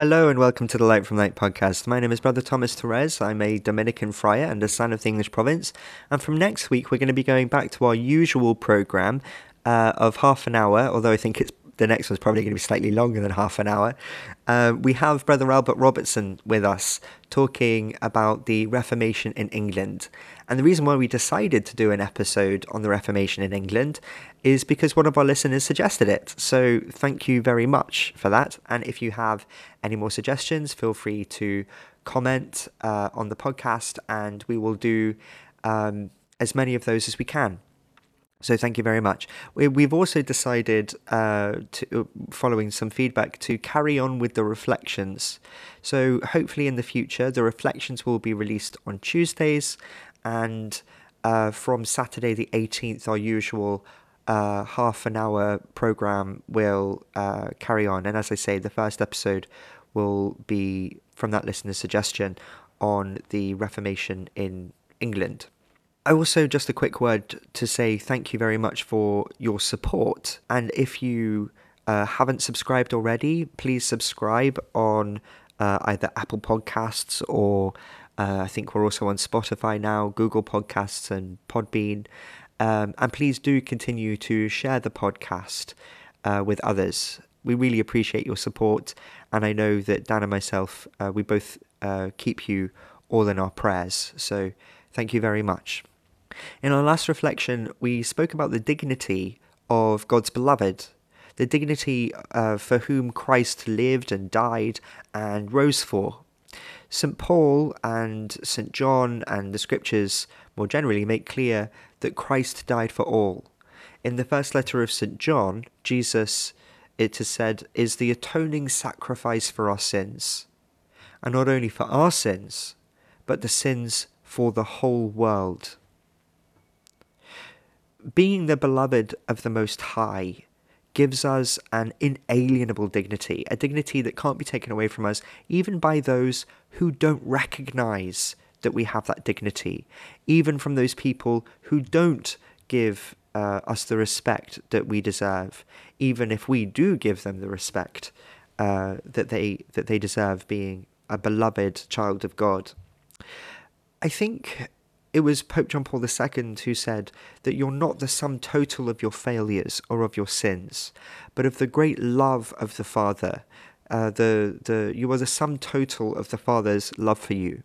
Hello and welcome to the Light from Light podcast. My name is Brother Thomas Therese. I'm a Dominican friar and a son of the English province. And from next week, we're going to be going back to our usual program uh, of half an hour, although I think it's the next one's probably going to be slightly longer than half an hour. Uh, we have Brother Albert Robertson with us talking about the Reformation in England. And the reason why we decided to do an episode on the Reformation in England is because one of our listeners suggested it. So thank you very much for that. And if you have any more suggestions, feel free to comment uh, on the podcast and we will do um, as many of those as we can. So thank you very much. We, have also decided, uh, to, following some feedback, to carry on with the reflections. So hopefully in the future, the reflections will be released on Tuesdays, and uh, from Saturday the 18th, our usual uh, half an hour program will uh, carry on. And as I say, the first episode will be from that listener's suggestion on the Reformation in England. Also just a quick word to say thank you very much for your support. And if you uh, haven't subscribed already, please subscribe on uh, either Apple Podcasts or uh, I think we're also on Spotify now, Google Podcasts, and Podbean. Um, and please do continue to share the podcast uh, with others. We really appreciate your support. And I know that Dan and myself, uh, we both uh, keep you all in our prayers. So thank you very much. In our last reflection, we spoke about the dignity of God's beloved, the dignity uh, for whom Christ lived and died and rose for. St. Paul and St. John and the scriptures more generally make clear that Christ died for all. In the first letter of St. John, Jesus, it is said, is the atoning sacrifice for our sins. And not only for our sins, but the sins for the whole world being the beloved of the Most High gives us an inalienable dignity, a dignity that can't be taken away from us, even by those who don't recognize that we have that dignity, even from those people who don't give uh, us the respect that we deserve, even if we do give them the respect uh, that they that they deserve, being a beloved child of God. I think it was Pope John Paul II who said that you're not the sum total of your failures or of your sins, but of the great love of the Father. Uh, the, the, you are the sum total of the Father's love for you.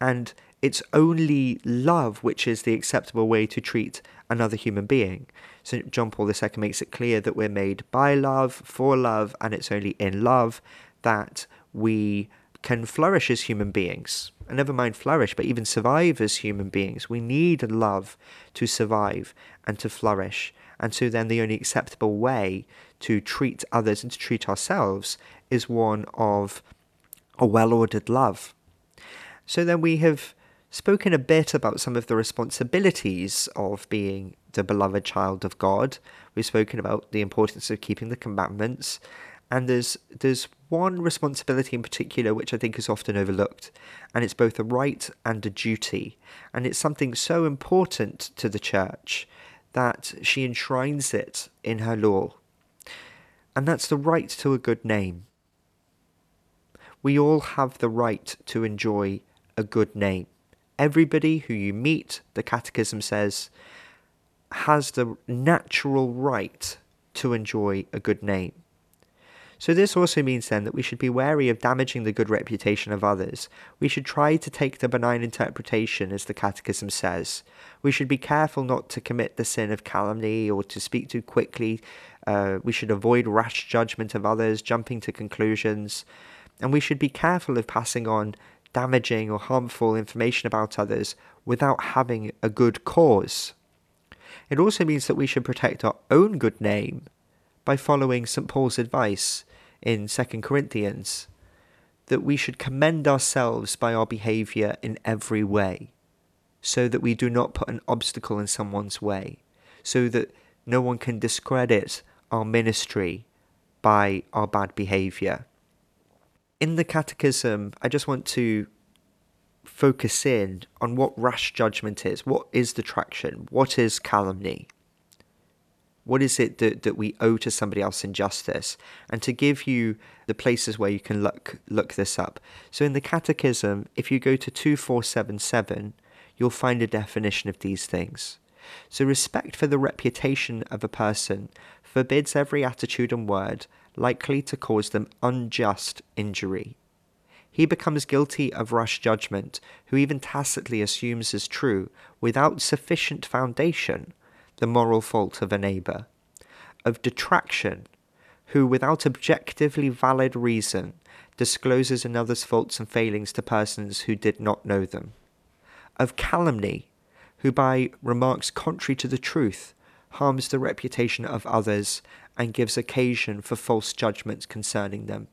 And it's only love which is the acceptable way to treat another human being. St. John Paul II makes it clear that we're made by love, for love, and it's only in love that we can flourish as human beings and never mind flourish, but even survive as human beings. We need love to survive and to flourish. And so then the only acceptable way to treat others and to treat ourselves is one of a well ordered love. So then we have spoken a bit about some of the responsibilities of being the beloved child of God. We've spoken about the importance of keeping the commandments. And there's there's one responsibility in particular which I think is often overlooked, and it's both a right and a duty. And it's something so important to the church that she enshrines it in her law. And that's the right to a good name. We all have the right to enjoy a good name. Everybody who you meet, the Catechism says, has the natural right to enjoy a good name. So this also means then that we should be wary of damaging the good reputation of others. We should try to take the benign interpretation, as the Catechism says. We should be careful not to commit the sin of calumny or to speak too quickly. Uh, we should avoid rash judgment of others, jumping to conclusions. And we should be careful of passing on damaging or harmful information about others without having a good cause. It also means that we should protect our own good name by following St. Paul's advice in 2 Corinthians that we should commend ourselves by our behavior in every way, so that we do not put an obstacle in someone's way, so that no one can discredit our ministry by our bad behavior. In the Catechism, I just want to focus in on what rash judgment is. What is detraction? What is calumny? What is it that, that we owe to somebody else in justice? And to give you the places where you can look look this up. So in the Catechism, if you go to 2477, you'll find a definition of these things. So respect for the reputation of a person forbids every attitude and word likely to cause them unjust injury. He becomes guilty of rash judgment, who even tacitly assumes as true, without sufficient foundation, the moral fault of a neighbour, of detraction, who without objectively valid reason discloses another's faults and failings to persons who did not know them, of calumny, who by remarks contrary to the truth harms the reputation of others and gives occasion for false judgments concerning them.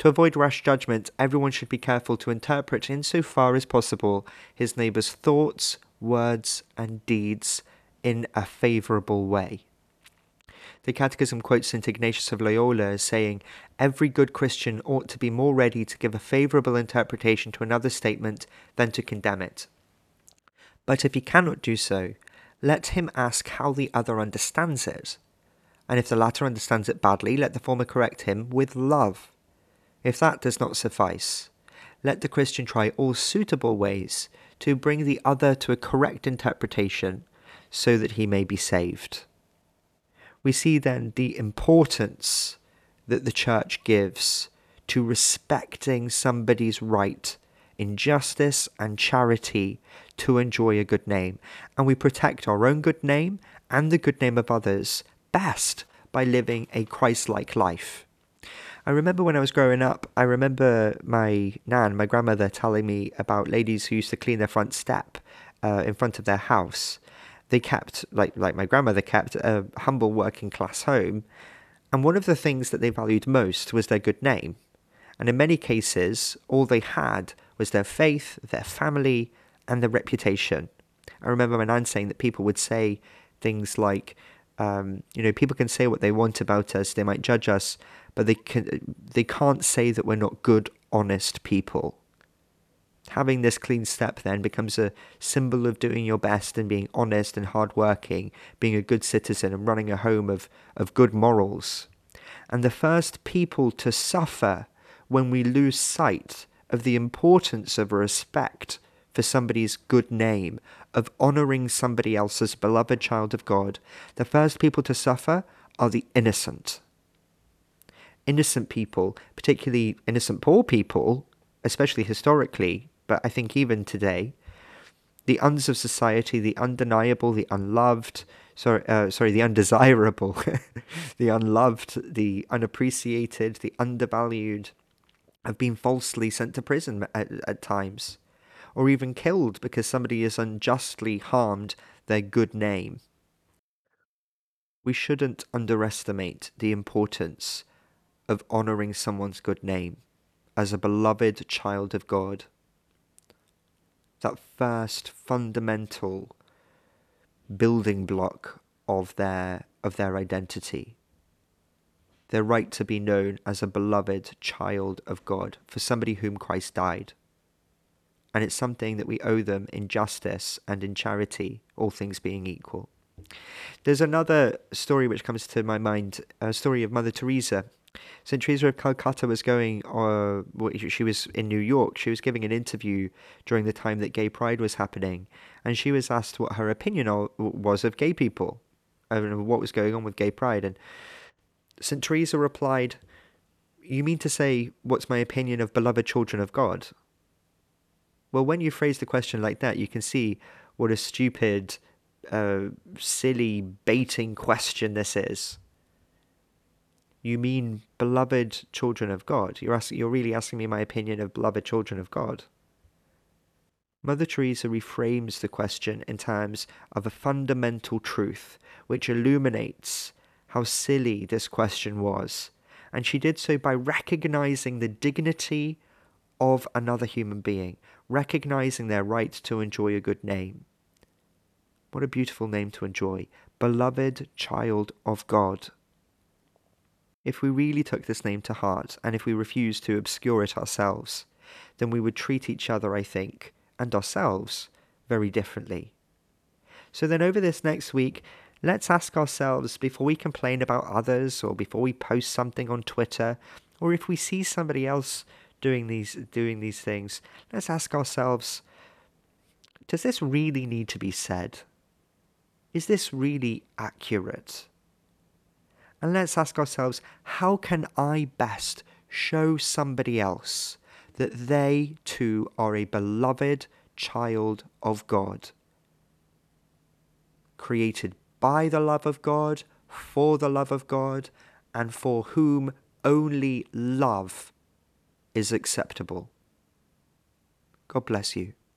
To avoid rash judgment, everyone should be careful to interpret in so far as possible his neighbour's thoughts, words, and deeds in a favourable way. The Catechism quotes St. Ignatius of Loyola as saying, Every good Christian ought to be more ready to give a favourable interpretation to another statement than to condemn it. But if he cannot do so, let him ask how the other understands it. And if the latter understands it badly, let the former correct him with love. If that does not suffice, let the Christian try all suitable ways to bring the other to a correct interpretation so that he may be saved. We see then the importance that the church gives to respecting somebody's right in justice and charity to enjoy a good name. And we protect our own good name and the good name of others best by living a Christ like life. I remember when I was growing up, I remember my nan, my grandmother, telling me about ladies who used to clean their front step uh, in front of their house they kept like like my grandmother kept a humble working class home and one of the things that they valued most was their good name. And in many cases all they had was their faith their family and their reputation. I remember my nan saying that people would say things like um, you know people can say what they want about us they might judge us but they can they can't say that we're not good honest people having this clean step then becomes a symbol of doing your best and being honest and hardworking, being a good citizen and running a home of, of good morals. And the first people to suffer when we lose sight of the importance of respect for somebody's good name, of honouring somebody else's beloved child of God, the first people to suffer are the innocent. Innocent people, particularly innocent poor people, especially historically, but I think even today, the uns of society, the undeniable, the unloved, sorry, uh, sorry, the undesirable, the unloved, the unappreciated, the undervalued, have been falsely sent to prison at, at times, or even killed because somebody has unjustly harmed their good name. We shouldn't underestimate the importance of honouring someone's good name as a beloved child of God that first fundamental building block of their of their identity. Their right to be known as a beloved child of God for somebody whom Christ died. And it's something that we owe them in justice and in charity all things being equal. There's another story which comes to my mind a story of mother teresa St. Teresa of Calcutta was going, uh, she was in New York. She was giving an interview during the time that Gay Pride was happening, and she was asked what her opinion was of gay people, and what was going on with Gay Pride. And St. Teresa replied, You mean to say, what's my opinion of beloved children of God? Well, when you phrase the question like that, you can see what a stupid, uh, silly, baiting question this is you mean beloved children of God. You're, asking, you're really asking me my opinion of beloved children of God. Mother Teresa reframes the question in terms of a fundamental truth which illuminates how silly this question was. And she did so by recognizing the dignity of another human being, recognizing their right to enjoy a good name. What a beautiful name to enjoy. Beloved child of God. If we really took this name to heart, and if we refused to obscure it ourselves, then we would treat each other, I think, and ourselves very differently. So then, over this next week, Let's ask ourselves before we complain about others or before we post something on Twitter or if we see somebody else doing these doing these things, let's ask ourselves does this really need to be said? Is this really accurate? And let's ask ourselves how can I best show somebody else that they too are a beloved child of God, created by the love of God, for the love of God, and for whom only love is acceptable. God bless you.